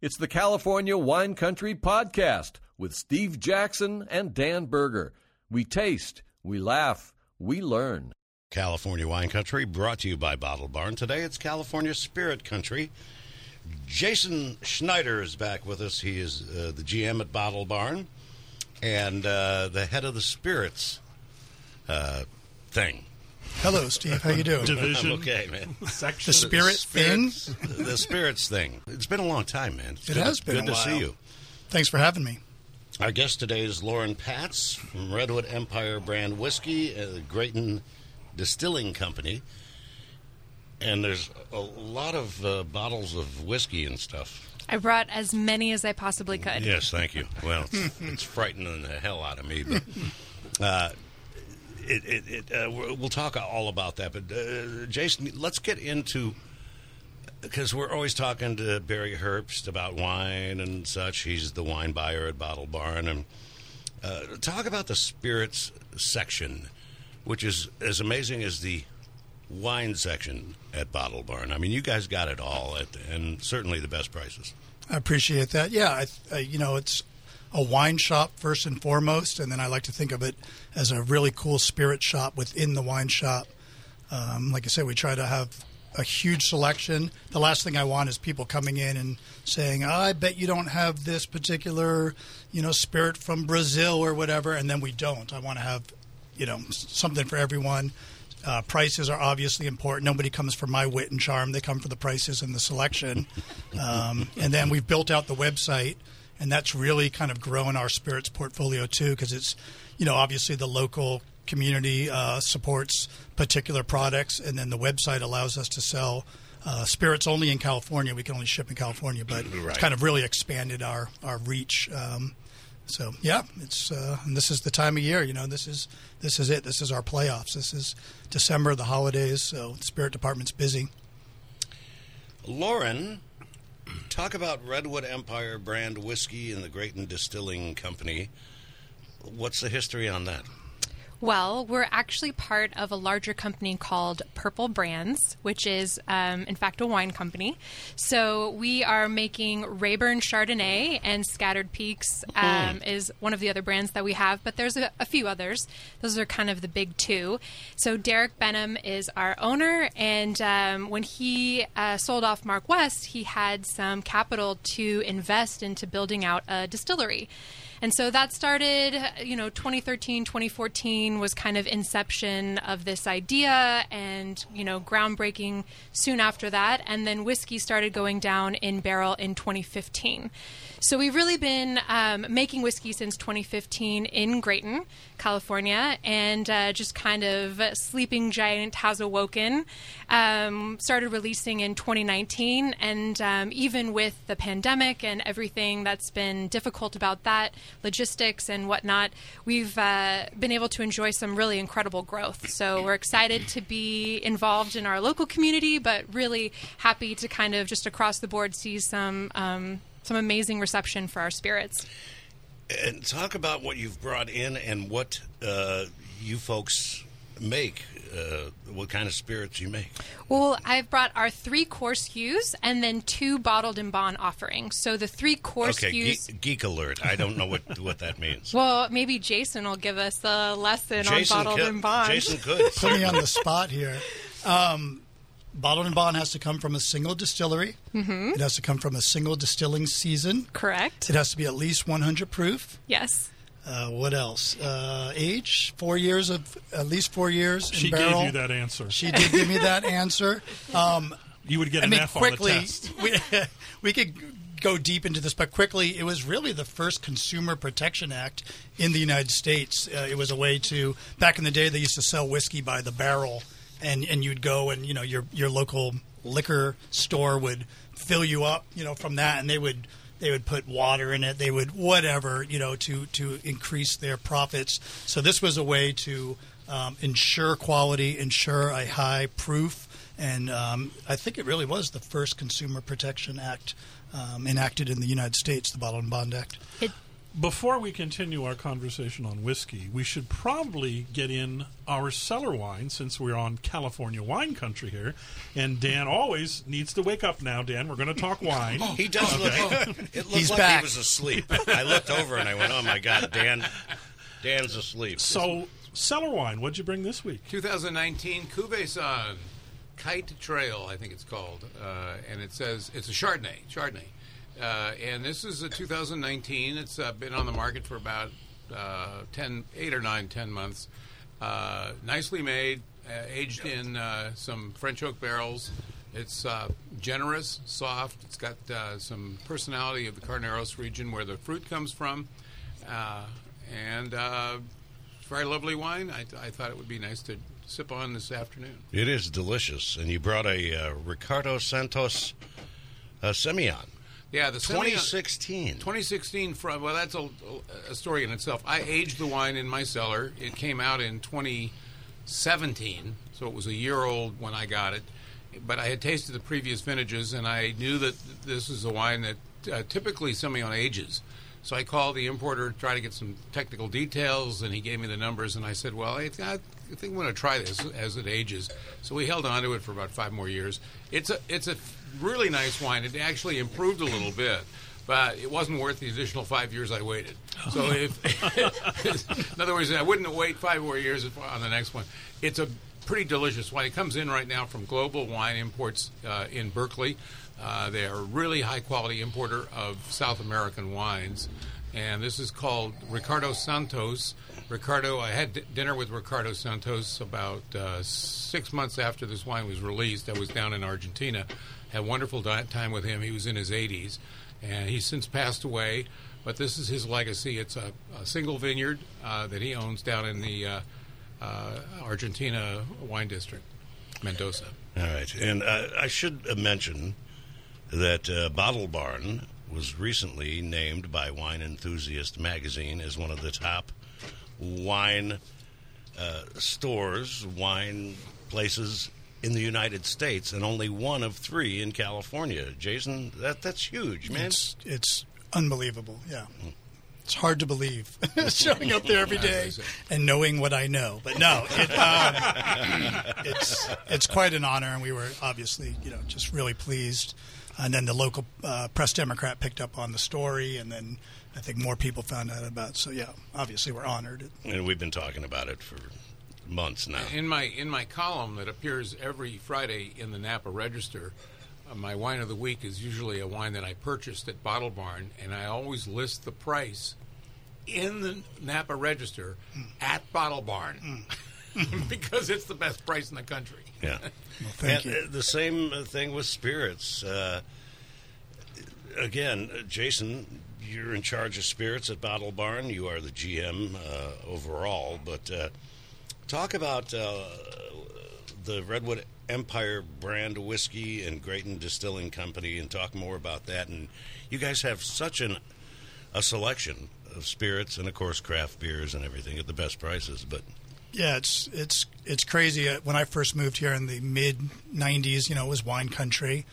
It's the California Wine Country Podcast with Steve Jaxon and Dan Berger. We taste, we laugh, we learn. California Wine Country brought to you by Bottle Barn. Today it's California Spirit Country. Jason Schneider is back with us. He is uh, the GM at Bottle Barn and uh, the head of the spirits uh, thing. Hello, Steve. How you doing? Division. I'm okay, man. The spirit thing. The spirits thing. It's been a long time, man. It's It good, has been good a to while. see you. Thanks for having me. Our guest today is Lauren Patz from Redwood Empire brand whiskey, uh, the Graton Distilling Company. And there's a lot of uh, bottles of whiskey and stuff. I brought as many as I possibly could. Yes, thank you. Well, it's, it's frightening the hell out of me, but uh, it, it, it, uh, we'll talk all about that. But uh, Jason, let's get into because we're always talking to Barry Herbst about wine and such. He's the wine buyer at Bottle Barn, and uh, talk about the spirits section, which is as amazing as the wine section at Bottle Barn. I mean, you guys got it all, at, and certainly the best prices. I appreciate that. Yeah, I, I, you know, it's a wine shop first and foremost, and then I like to think of it as a really cool spirit shop within the wine shop. Um, like I said, we try to have a huge selection. The last thing I want is people coming in and saying, oh, "I bet you don't have this particular, you know, spirit from Brazil or whatever," and then we don't. I want to have, you know, something for everyone. Uh, prices are obviously important. Nobody comes for my wit and charm; they come for the prices and the selection. Um, and then we've built out the website, and that's really kind of grown our spirits portfolio too, because it's, you know, obviously the local community uh, supports particular products, and then the website allows us to sell. Uh, spirits only in California. We can only ship in California, but Right. it's kind of really expanded our our reach. Um, so yeah, it's uh, and this is the time of year. You know, this is this is it. This is our playoffs. This is December, the holidays. So the spirit department's busy. Lauren, talk about Redwood Empire brand whiskey and the Graton Distilling Company. What's the history on that? Well, we're actually part of a larger company called Purple Brands, which is, um, in fact, a wine company. So we are making Raeburn Chardonnay and Scattered Peaks um, is one of the other brands that we have, but there's a, a few others. Those are kind of the big two. So Derek Benham is our owner, and um, when he uh, sold off Mark West, he had some capital to invest into building out a distillery. And so that started, you know, 2013, 2014 was kind of inception of this idea and, you know, groundbreaking soon after that. And then whiskey started going down in barrel in 2015. So we've really been um, making whiskey since 2015 in Graton, California, and uh, just kind of sleeping giant has awoken. Um, started releasing in 2019, and um, even with the pandemic and everything that's been difficult about that, logistics and whatnot, we've uh, been able to enjoy some really incredible growth. So we're excited to be involved in our local community, but really happy to kind of just across the board see some. Some amazing reception for our spirits. And talk about what you've brought in and what uh, you folks make. Uh, what kind of spirits you make? Well, I've brought our three core SKUs and then two bottled and bond offerings. So the three course Okay, SKUs. geek, geek alert. I don't know what what that means. well, maybe Jason will give us a lesson Jason on bottled could, and bond. Jason could. Put me on the spot here. Um, bottled and bond has to come from a single distillery. Mm-hmm. It has to come from a single distilling season. Correct. It has to be at least 100 proof. Yes. Uh, what else? Uh, age? Four years of at least four years She in barrel. gave you that answer. She did give me that answer. Um, you would get I an mean, F quickly, on the test. we, we could go deep into this, but quickly, it was really the first Consumer Protection Act in the United States. Uh, it was a way to back in the day they used to sell whiskey by the barrel, and and you'd go and you know your your local liquor store would fill you up, you know, from that, and they would. They would put water in it. They would whatever you know to to increase their profits. So this was a way to um, ensure quality, ensure a high proof, and um, I think it really was the first Consumer Protection Act um, enacted in the United States, the Bottle and Bond Act. It before we continue our conversation on whiskey, we should probably get in our cellar wine since we're on California wine country here. And Dan always needs to wake up now. Dan, we're going to talk wine. He does look. It looked He's like back. he was asleep. I looked over and I went, "Oh my God, Dan, Dan's asleep." So, cellar wine, what'd you bring this week? 2019 Cuvée San Kite Trail, I think it's called, uh, and it says it's a Chardonnay. Chardonnay, uh, and this is a 2019. It's uh, been on the market for about uh, 10, eight or nine, 10 months. Uh, nicely made, uh, aged in uh, some French oak barrels. It's uh, generous, soft. It's got some personality of the Carneros region where the fruit comes from, and very lovely wine. I, I thought it would be nice to sip on this afternoon. It is delicious, and you brought a Ricardo Santos uh, Semillon, Yeah, the Semillon- 2016. 2016 from well, that's a, a story in itself. I aged the wine in my cellar. It came out in 2017, so it was a year old when I got it. But I had tasted the previous vintages, and I knew that this is a wine that uh, typically Semillon ages. So I called the importer to try to get some technical details, and he gave me the numbers. And I said, "Well, I, I think I'm going to try this as it ages." So we held on to it for about five more years. It's a it's a really nice wine. It actually improved a little bit, but it wasn't worth the additional five years I waited. So if, in other words, I wouldn't wait five more years on the next one. It's a pretty delicious wine. It comes in right now from Global Wine Imports uh, in Berkeley. Uh, they are a really high quality importer of South American wines. And this is called Ricardo Santos. Ricardo, I had d- dinner with Ricardo Santos about uh, six months after this wine was released. I was down in Argentina, had a wonderful di- time with him. He was in his 80s, and he's since passed away. But this is his legacy. It's a, a single vineyard uh, that he owns down in the uh, uh, Argentina wine district, Mendoza. All right, and uh, I should mention that Bottle Barn was recently named by Wine Enthusiast magazine as one of the top wine uh, stores, wine places in the United States, and only one of three in California. Jason, that that's huge, man. It's it's unbelievable. Yeah, it's hard to believe showing up there every day and knowing what I know. But no, it, um, it's it's quite an honor, and we were obviously you know just really pleased. And then the local uh, press Democrat picked up on the story, and then I think more people found out about. It. So yeah, obviously we're honored. and we've been talking about it for months now. In my in my column that appears every Friday in the Napa Register, uh, my wine of the week is usually a wine that I purchased at Bottle Barn, and I always list the price in the Napa Register at Bottle Barn because it's the best price in the country. Yeah. thank and, you. uh, the same uh, thing with spirits. Uh, again, uh, Jason, you're in charge of spirits at Bottle Barn. You are the GM uh, overall. But uh, talk about uh, the Redwood Empire brand whiskey and Graton Distilling Company, and talk more about that. And you guys have such an a selection of spirits and, of course, craft beers and everything at the best prices. But Yeah, it's it's it's crazy. Uh, When I first moved here in the mid '90s, you know, it was wine country,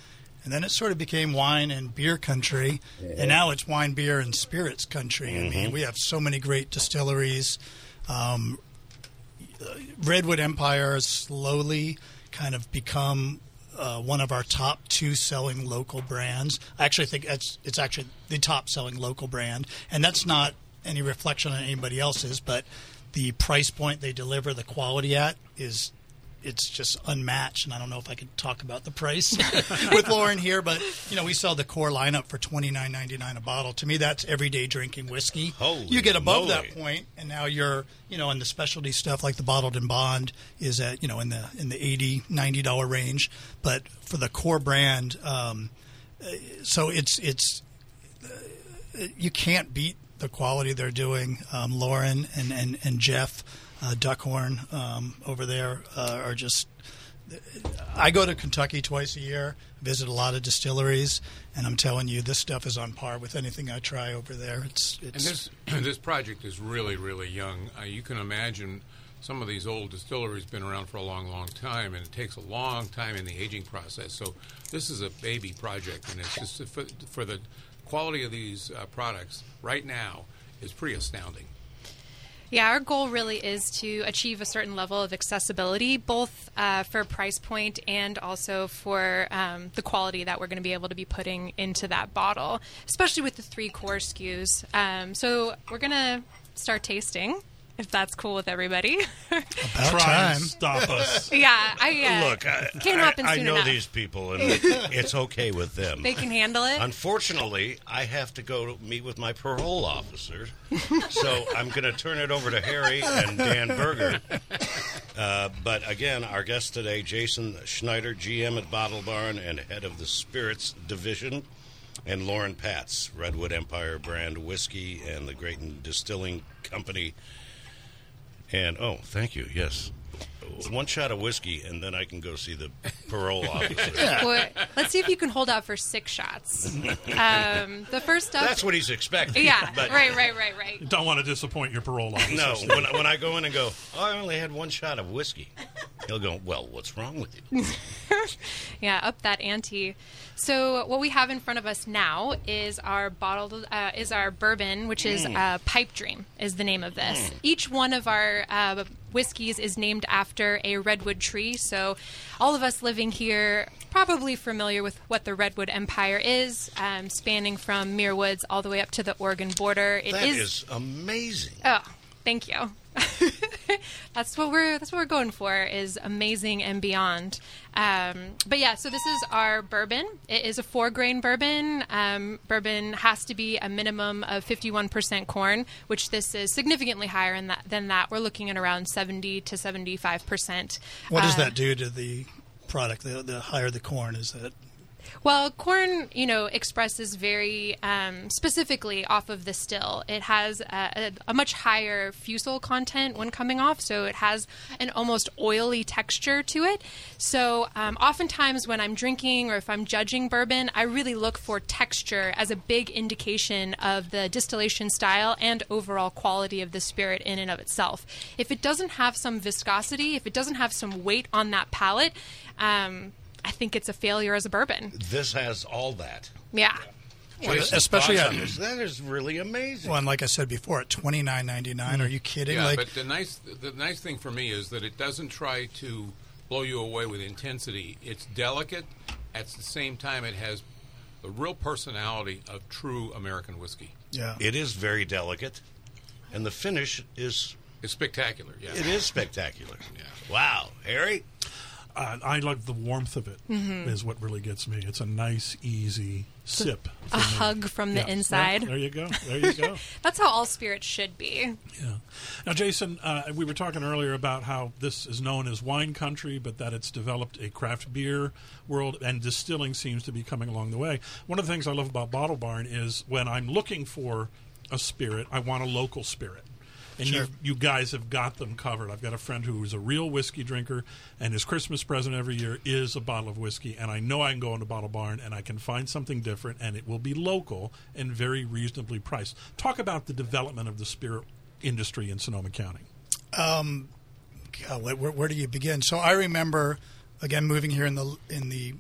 and then it sort of became wine and beer country, and now it's wine, beer, and spirits country. I mean, we have so many great distilleries. Um, Redwood Empire has slowly kind of become uh, one of our top two selling local brands. I actually think it's it's actually the top selling local brand, and that's not any reflection on anybody else's, but the price point they deliver, the quality at is it's just unmatched. And I don't know if I could talk about the price with Lauren here, but you know we sell the core lineup for twenty nine ninety nine a bottle. To me, that's everyday drinking whiskey. Holy you get above moly. that point, and now you're you know in the specialty stuff like the bottled and bond is at you know in the in the 80 90 dollar range but for the core brand um, so it's it's uh, you can't beat the quality they're doing um, Lauren and and, and Jeff Duckhorn um, over there uh, are just I go to Kentucky twice a year, visit a lot of distilleries, and I'm telling you, this stuff is on par with anything I try over there. It's, And this this project is really really young. Uh, you can imagine some of these old distilleries been around for a long long time, and it takes a long time in the aging process. So this is a baby project, and it's just for, for the quality of these uh, products right now. is pretty astounding. Yeah, our goal really is to achieve a certain level of accessibility, both uh, for price point and also for um, the quality that we're going to be able to be putting into that bottle, especially with the three core SKUs. Um, so we're going to start tasting, if that's cool with everybody. About Try time. and stop us. yeah, I uh, Look, I, can't I- happen I soon know enough. these people, and it's okay with them. They can handle it. Unfortunately, I have to go meet with my parole officer, so I'm going to turn it over to Harry and Dan Berger. Uh, but again, our guest today, Jason Schneider, GM at Bottle Barn and head of the Spirits Division, and Lauren Patz, Redwood Empire brand whiskey and the Graton Distilling Company. And oh, thank you. Yes. One shot of whiskey, and then I can go see the parole officer. Or- let's see if you can hold out for six shots. Um, the first up. That's what he's expecting. yeah, but right, right, right, right. Don't want to disappoint your parole officer. No, when, when I go in and go, oh, I only had one shot of whiskey. He'll go, well, what's wrong with you? Yeah, up that ante. So what we have in front of us now is our bottled uh, is our bourbon, which is uh, Pipe Dream is the name of this. Each one of our uh, whiskeys is named after a redwood tree. So all of us living here probably familiar with what the Redwood Empire is, um, spanning from Muir Woods all the way up to the Oregon border. It That is amazing. Oh, thank you. that's what we're that's what we're going for is amazing and beyond. Um, but yeah, so this is our bourbon. It is a four grain bourbon. Um, bourbon has to be a minimum of fifty one percent corn, which this is significantly higher in that, than that. We're looking at around seventy to seventy five percent. What does that do to the product? The, the higher the corn is that. Well, corn, you know, expresses very um, specifically off of the still. It has a, a, much higher fusel content when coming off, so it has an almost oily texture to it. So, um, oftentimes when I'm drinking or if I'm judging bourbon, I really look for texture as a big indication of the distillation style and overall quality of the spirit in and of itself. If it doesn't have some viscosity, if it doesn't have some weight on that palate, um, I think it's a failure as a bourbon. This has all that. Yeah. Jason, especially thoughts at- this? that is really amazing. Well, and like I said before, at twenty nine ninety nine. Are you hmm. kidding? Yeah, like, but the nice the nice thing for me is that it doesn't try to blow you away with intensity. It's delicate. At the same time, it has the real personality of true American whiskey. yeah. It is very delicate, and the finish is It's spectacular. Yeah. it is spectacular. Yeah. Wow, Harry. Uh, I like the warmth of it. Is what really gets me. It's a nice, easy sip. A me. hug from the Yeah. inside. Yeah, there you go. There you go. That's how all spirits should be. Yeah. Now, Jason, uh, we were talking earlier about how this is known as wine country, but that it's developed a craft beer world, and distilling seems to be coming along the way. One of the things I love about Bottle Barn is when I'm looking for a spirit, I want a local spirit. And Sure. you, you guys have got them covered. I've got a friend who is a real whiskey drinker, and his Christmas present every year is a bottle of whiskey. And I know I can go into Bottle Barn and I can find something different, and it will be local and very reasonably priced. Talk about the development of the spirit industry in Sonoma County. Um, God, where, where, where do you begin? So I remember again moving here in the in the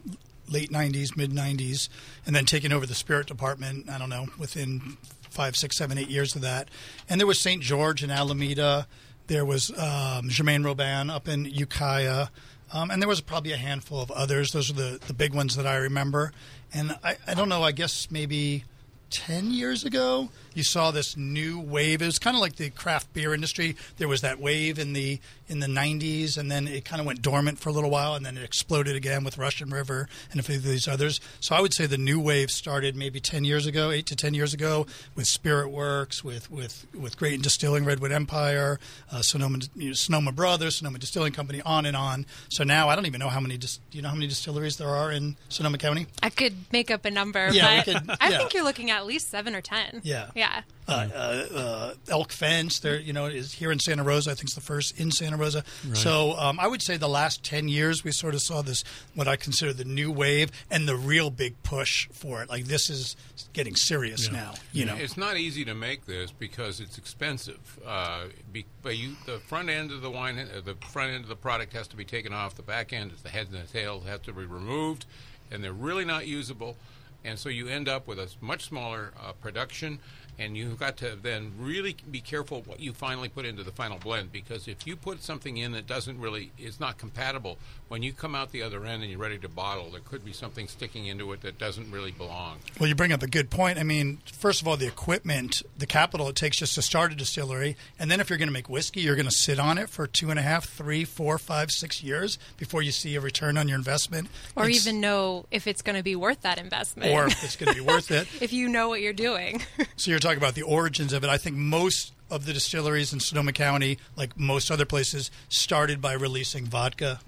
late '90s, mid '90s, and then taking over the spirit department. I don't know within five, six, seven, eight years of that. And there was St. George in Alameda. There was um, Germain Robin up in Ukiah. Um, and there was probably a handful of others. Those are the, the big ones that I remember. And I, I don't know, I guess maybe 10 years ago, you saw this new wave. It was kind of like the craft beer industry. There was that wave in the in the 90s, and then it kind of went dormant for a little while, and then it exploded again with Russian River and a few of these others. So I would say the new wave started maybe 10 years ago, 8 to 10 years ago, with Spirit Works, with with with Great Distilling, Redwood Empire, uh, Sonoma you know, Sonoma Brothers, Sonoma Distilling Company, on and on. So now I don't even know how many. Dis- do you know how many distilleries there are in Sonoma County? I could make up a number, Yeah, but could- I think you're looking at at least seven or ten. Yeah. Yeah. Uh, uh, uh, Elk Fence. There, you know, is here in Santa Rosa. I think it's the first in Santa Rosa. So um, I would say the last ten years we sort of saw this what I consider the new wave and the real big push for it. Like this is getting serious now. You know, It's not easy to make this because it's expensive. Uh, be, but you, the front end of the wine, uh, the front end of the product has to be taken off. The back end, the head and the tail, have to be removed, and they're really not usable. and so you end up with a much smaller uh, production. And you've got to then really be careful what you finally put into the final blend because if you put something in that doesn't really is not compatible, when you come out the other end and you're ready to bottle, there could be something sticking into it that doesn't really belong. Well, you bring up a good point. I mean, first of all, the equipment, the capital it takes just to start a distillery, and then if you're going to make whiskey, you're going to sit on it for two and a half, three, four, five, six years before you see a return on your investment, or It's- even know if it's going to be worth that investment. or if it's going to be worth it. if you know what you're doing. So you're talking about the origins of it. I think most of the distilleries in Sonoma County, like most other places, started by releasing vodka,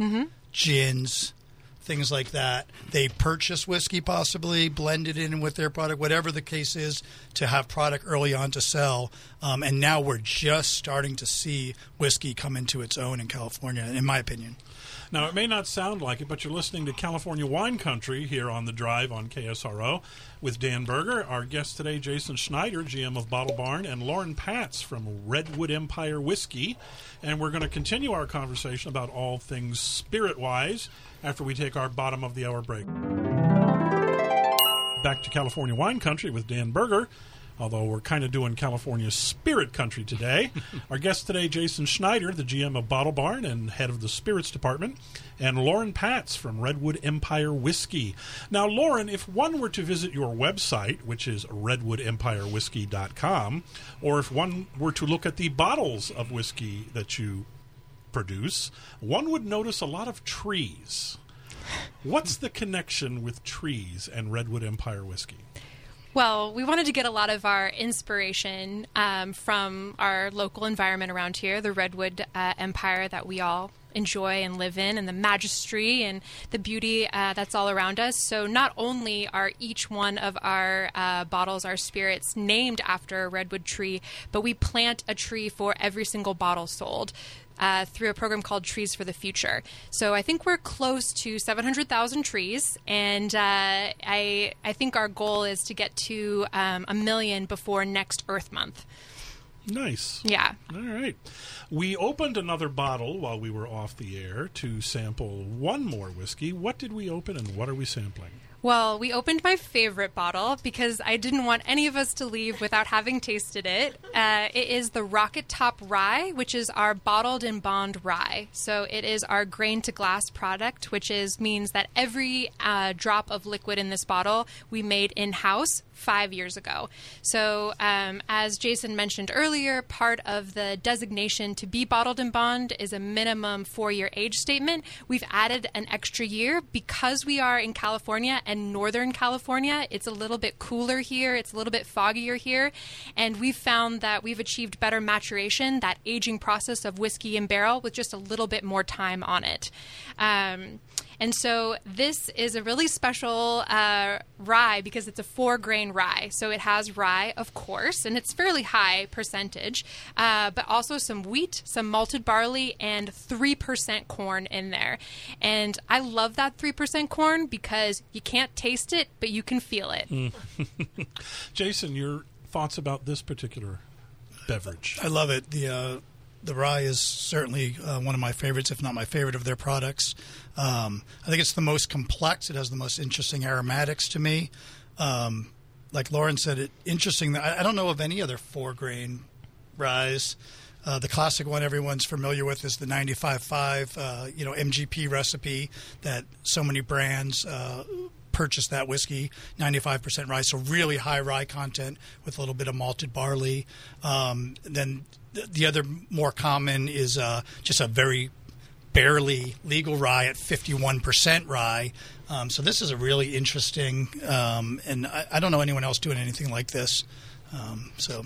gins, things like that. They purchase whiskey, possibly blend it in with their product, whatever the case is, to have product early on to sell. Um, and now we're just starting to see whiskey come into its own in California, in my opinion. Now, it may not sound like it, but you're listening to California Wine Country here on the drive on KSRO with Dan Berger. Our guest today, Jason Schneider, GM of Bottle Barn, and Lauren Patz from Redwood Empire Whiskey. And we're going to continue our conversation about all things spirit wise after we take our bottom of the hour break. Back to California Wine Country with Dan Berger. Although we're kind of doing California spirit country today. Our guest today, Jason Schneider, the GM of Bottle Barn and head of the spirits department, and Lauren Patz from Redwood Empire Whiskey. Now, Lauren, if one were to visit your website, which is redwoodempirewhiskey.com, or if one were to look at the bottles of whiskey that you produce, one would notice a lot of trees. What's the connection with trees and Redwood Empire Whiskey? Well, we wanted to get a lot of our inspiration um, from our local environment around here, the Redwood uh, Empire that we all enjoy and live in, and the majesty and the beauty uh, that's all around us. So, not only are each one of our uh, bottles, our spirits, named after a redwood tree, but we plant a tree for every single bottle sold uh, through a program called Trees for the Future. So I think we're close to 700,000 trees, and uh, I I think our goal is to get to um, a million before next Earth Month. Nice. Yeah. All right. We opened another bottle while we were off the air to sample one more whiskey. What did we open and what are we sampling? Well, we opened my favorite bottle because I didn't want any of us to leave without having tasted it. Uh, it is the Rocket Top Rye, which is our bottled and bond rye. So it is our grain to glass product, which is means that every uh, drop of liquid in this bottle we made in house five years ago. So, um, as Jason mentioned earlier, part of the designation to be bottled and bond is a minimum four year age statement. We've added an extra year because we are in California and Northern California. It's a little bit cooler here, it's a little bit foggier here, and we've found that we've achieved better maturation, that aging process of whiskey in barrel, with just a little bit more time on it. Um, and so this is a really special uh, rye because it's a four grain rye. So it has rye, of course, and it's fairly high percentage, uh, but also some wheat, some malted barley, and 3% corn in there. And I love that 3% corn because you can't taste it, but you can feel it. Jason, your thoughts about this particular beverage? I love it. The uh, the rye is certainly uh, one of my favorites, if not my favorite, of their products. Um, I think it's the most complex. It has the most interesting aromatics to me. Um, like Lauren said, it interesting. I, I don't know of any other four grain rye. Uh, the classic one everyone's familiar with is the 95.5, uh, you know, MGP recipe that so many brands uh, purchase that whiskey, 95% rye, so really high rye content with a little bit of malted barley. Um, then th- the other more common is uh, just a very barely legal rye at 51% rye. Um, so this is a really interesting, um, and I, I don't know anyone else doing anything like this. Um, so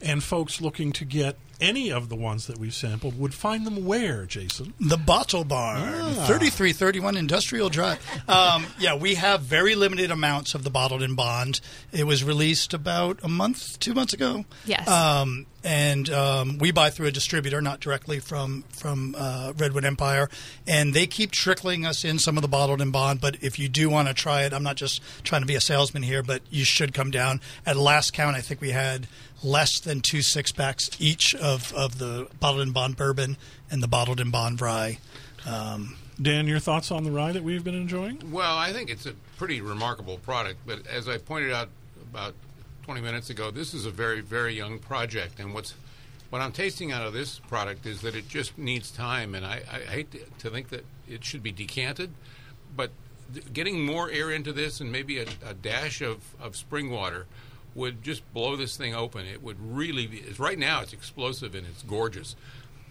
And folks looking to get any of the ones that we've sampled would find them where, Jason? The Bottle Barn, Ah. 3331 Industrial Drive. Um, yeah, we have very limited amounts of the bottled in bond. It was released about a month, two months ago. Yes. Um, and um, we buy through a distributor, not directly from from uh, Redwood Empire. And they keep trickling us in some of the bottled in bond. But if you do want to try it, I'm not just trying to be a salesman here, but you should come down. At last count, I think we had less than two six packs each of, of the bottled and bond bourbon and the bottled and bond rye. Um, Dan, your thoughts on the rye that we've been enjoying? Well, I think it's a pretty remarkable product. But as I pointed out about 20 minutes ago, this is a very, very young project. And what's what I'm tasting out of this product is that it just needs time. And I, I hate to, to think that it should be decanted, but th- getting more air into this and maybe a, a dash of, of spring water would just blow this thing open. It would really be. It's, right now, it's explosive and it's gorgeous,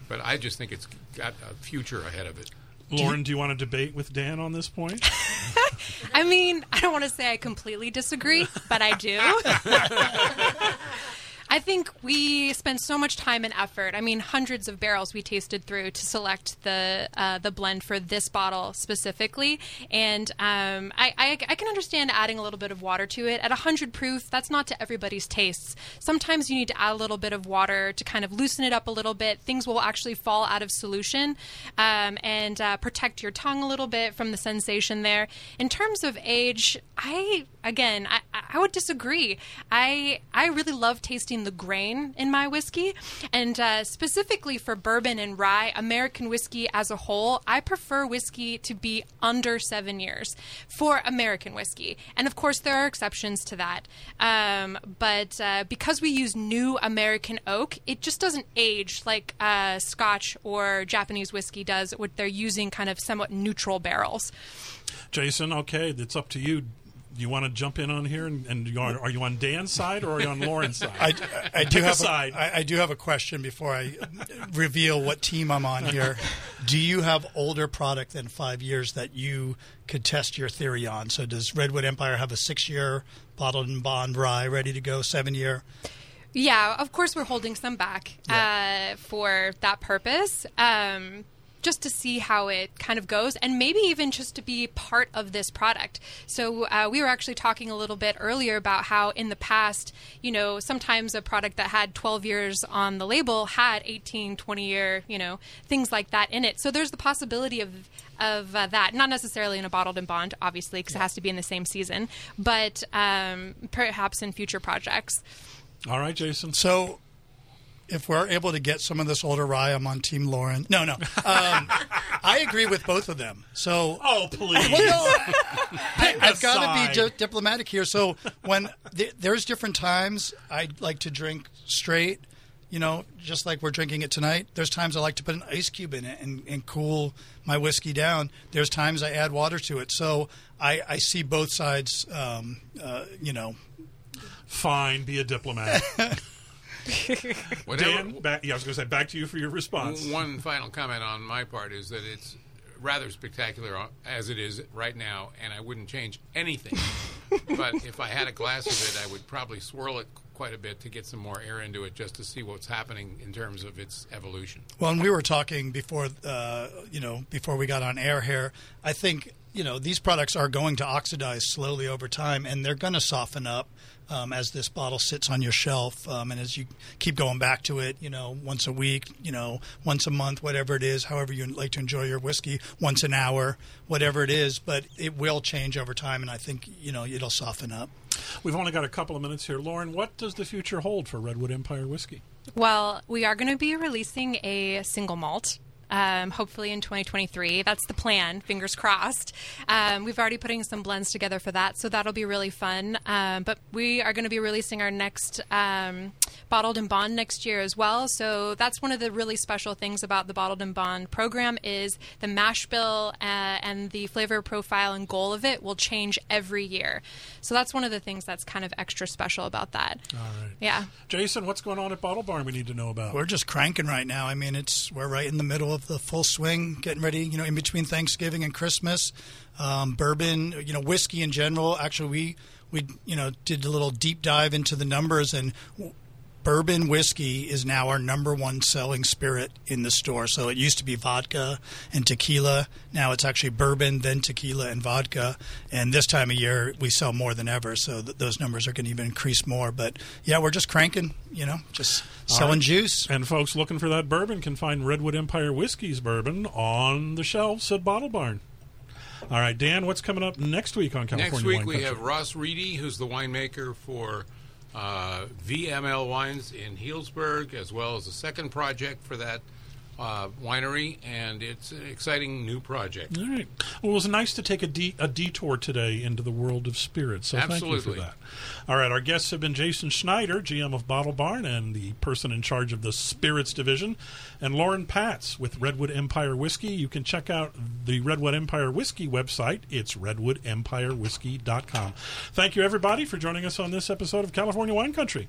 but I just think it's got a future ahead of it. Lauren, do you want to debate with Dan on this point? I mean, I don't want to say I completely disagree, but I do. I think we spend so much time and effort. I mean, hundreds of barrels we tasted through to select the uh, the blend for this bottle specifically, and um, I, I, I can understand adding a little bit of water to it. At 100 proof, that's not to everybody's tastes. Sometimes you need to add a little bit of water to kind of loosen it up a little bit. Things will actually fall out of solution um, and uh, protect your tongue a little bit from the sensation there. In terms of age, I again, I, I would disagree. I I really love tasting the grain in my whiskey, and uh, specifically for bourbon and rye, American whiskey as a whole, I prefer whiskey to be under seven years for American whiskey, and of course there are exceptions to that. Um, but uh, because we use new American oak, it just doesn't age like uh, Scotch or Japanese whiskey does, what they're using kind of somewhat neutral barrels. Jason, okay, it's up to you. You want to jump in on here, and, and you are, are you on Dan's side or are you on Lauren's side? I, I do Pick a have side. I, I do have a question before I reveal what team I'm on here. Do you have older product than five years that you could test your theory on? So does Redwood Empire have a six year bottled and bond rye ready to go, seven year? Yeah, of course we're holding some back uh, for that purpose. Um, just to see how it kind of goes, and maybe even just to be part of this product. So, uh, we were actually talking a little bit earlier about how in the past, you know, sometimes a product that had 12 years on the label had 18, 20 year, you know, things like that in it. So, there's the possibility of of uh, that, not necessarily in a bottled and bond, obviously, because it has to be in the same season, but um, perhaps in future projects. All right, Jason. So if we're able to get some of this older rye, I'm on Team Lauren. No, no. Um, I agree with both of them. So Oh, please. Well, no, I, I've got to be di- diplomatic here. So when th- there's different times I like to drink straight, you know, just like we're drinking it tonight. There's times I like to put an ice cube in it and, and cool my whiskey down. There's times I add water to it. So I, I see both sides. Um, uh, you know, Fine, be a diplomat. Whatever, Dan, back, yeah, I was going to say back to you for your response. One final comment on my part is that it's rather spectacular as it is right now, and I wouldn't change anything. but if I had a glass of it, I would probably swirl it quite a bit to get some more air into it, just to see what's happening in terms of its evolution. Well, and we were talking before, uh, you know, before we got on air here. I think you know these products are going to oxidize slowly over time, and they're going to soften up um, as this bottle sits on your shelf, um, and as you keep going back to it, you know, once a week, you know, once a month, whatever it is, however you like to enjoy your whiskey, once an hour, whatever it is. But it will change over time, and I think you know it'll soften up. We've only got a couple of minutes here. Lauren, what does the future hold for Redwood Empire whiskey? Well, we are going to be releasing a single malt. Um, hopefully in 2023. That's the plan. Fingers crossed. Um, we've already putting some blends together for that, so that'll be really fun. Um, but we are going to be releasing our next um, bottled and bond next year as well. So that's one of the really special things about the bottled and bond program is the mash bill uh, and the flavor profile and goal of it will change every year. So that's one of the things that's kind of extra special about that. All right. Yeah. Jason, what's going on at Bottle Barn we need to know about? We're just cranking right now. I mean, it's we're right in the middle of the full swing, getting ready. You know, in between Thanksgiving and Christmas, um, bourbon, you know, whiskey in general. Actually, we we you know did a little deep dive into the numbers and. W- Bourbon whiskey is now our number one selling spirit in the store. So it used to be vodka and tequila. Now it's actually bourbon, then tequila and vodka. And this time of year, we sell more than ever. So th- those numbers are going to even increase more. But yeah, we're just cranking, you know, just selling right. juice. And folks looking for that bourbon can find Redwood Empire Whiskey's bourbon on the shelves at Bottle Barn. All right, Dan, what's coming up next week on California Next week Wine we Country? have Ross Reedy, who's the winemaker for Uh, VML Wines in Healdsburg, as well as a second project for that uh, winery, and it's an exciting new project. All right. Well, it was nice to take a, de- a detour today into the world of spirits. So thank you for that. All right. Our guests have been Jason Schneider, GM of Bottle Barn and the person in charge of the spirits division, and Lauren Patz with Redwood Empire Whiskey. You can check out the Redwood Empire Whiskey website. It's redwoodempirewhiskey.com. Thank you, everybody, for joining us on this episode of California Wine Country.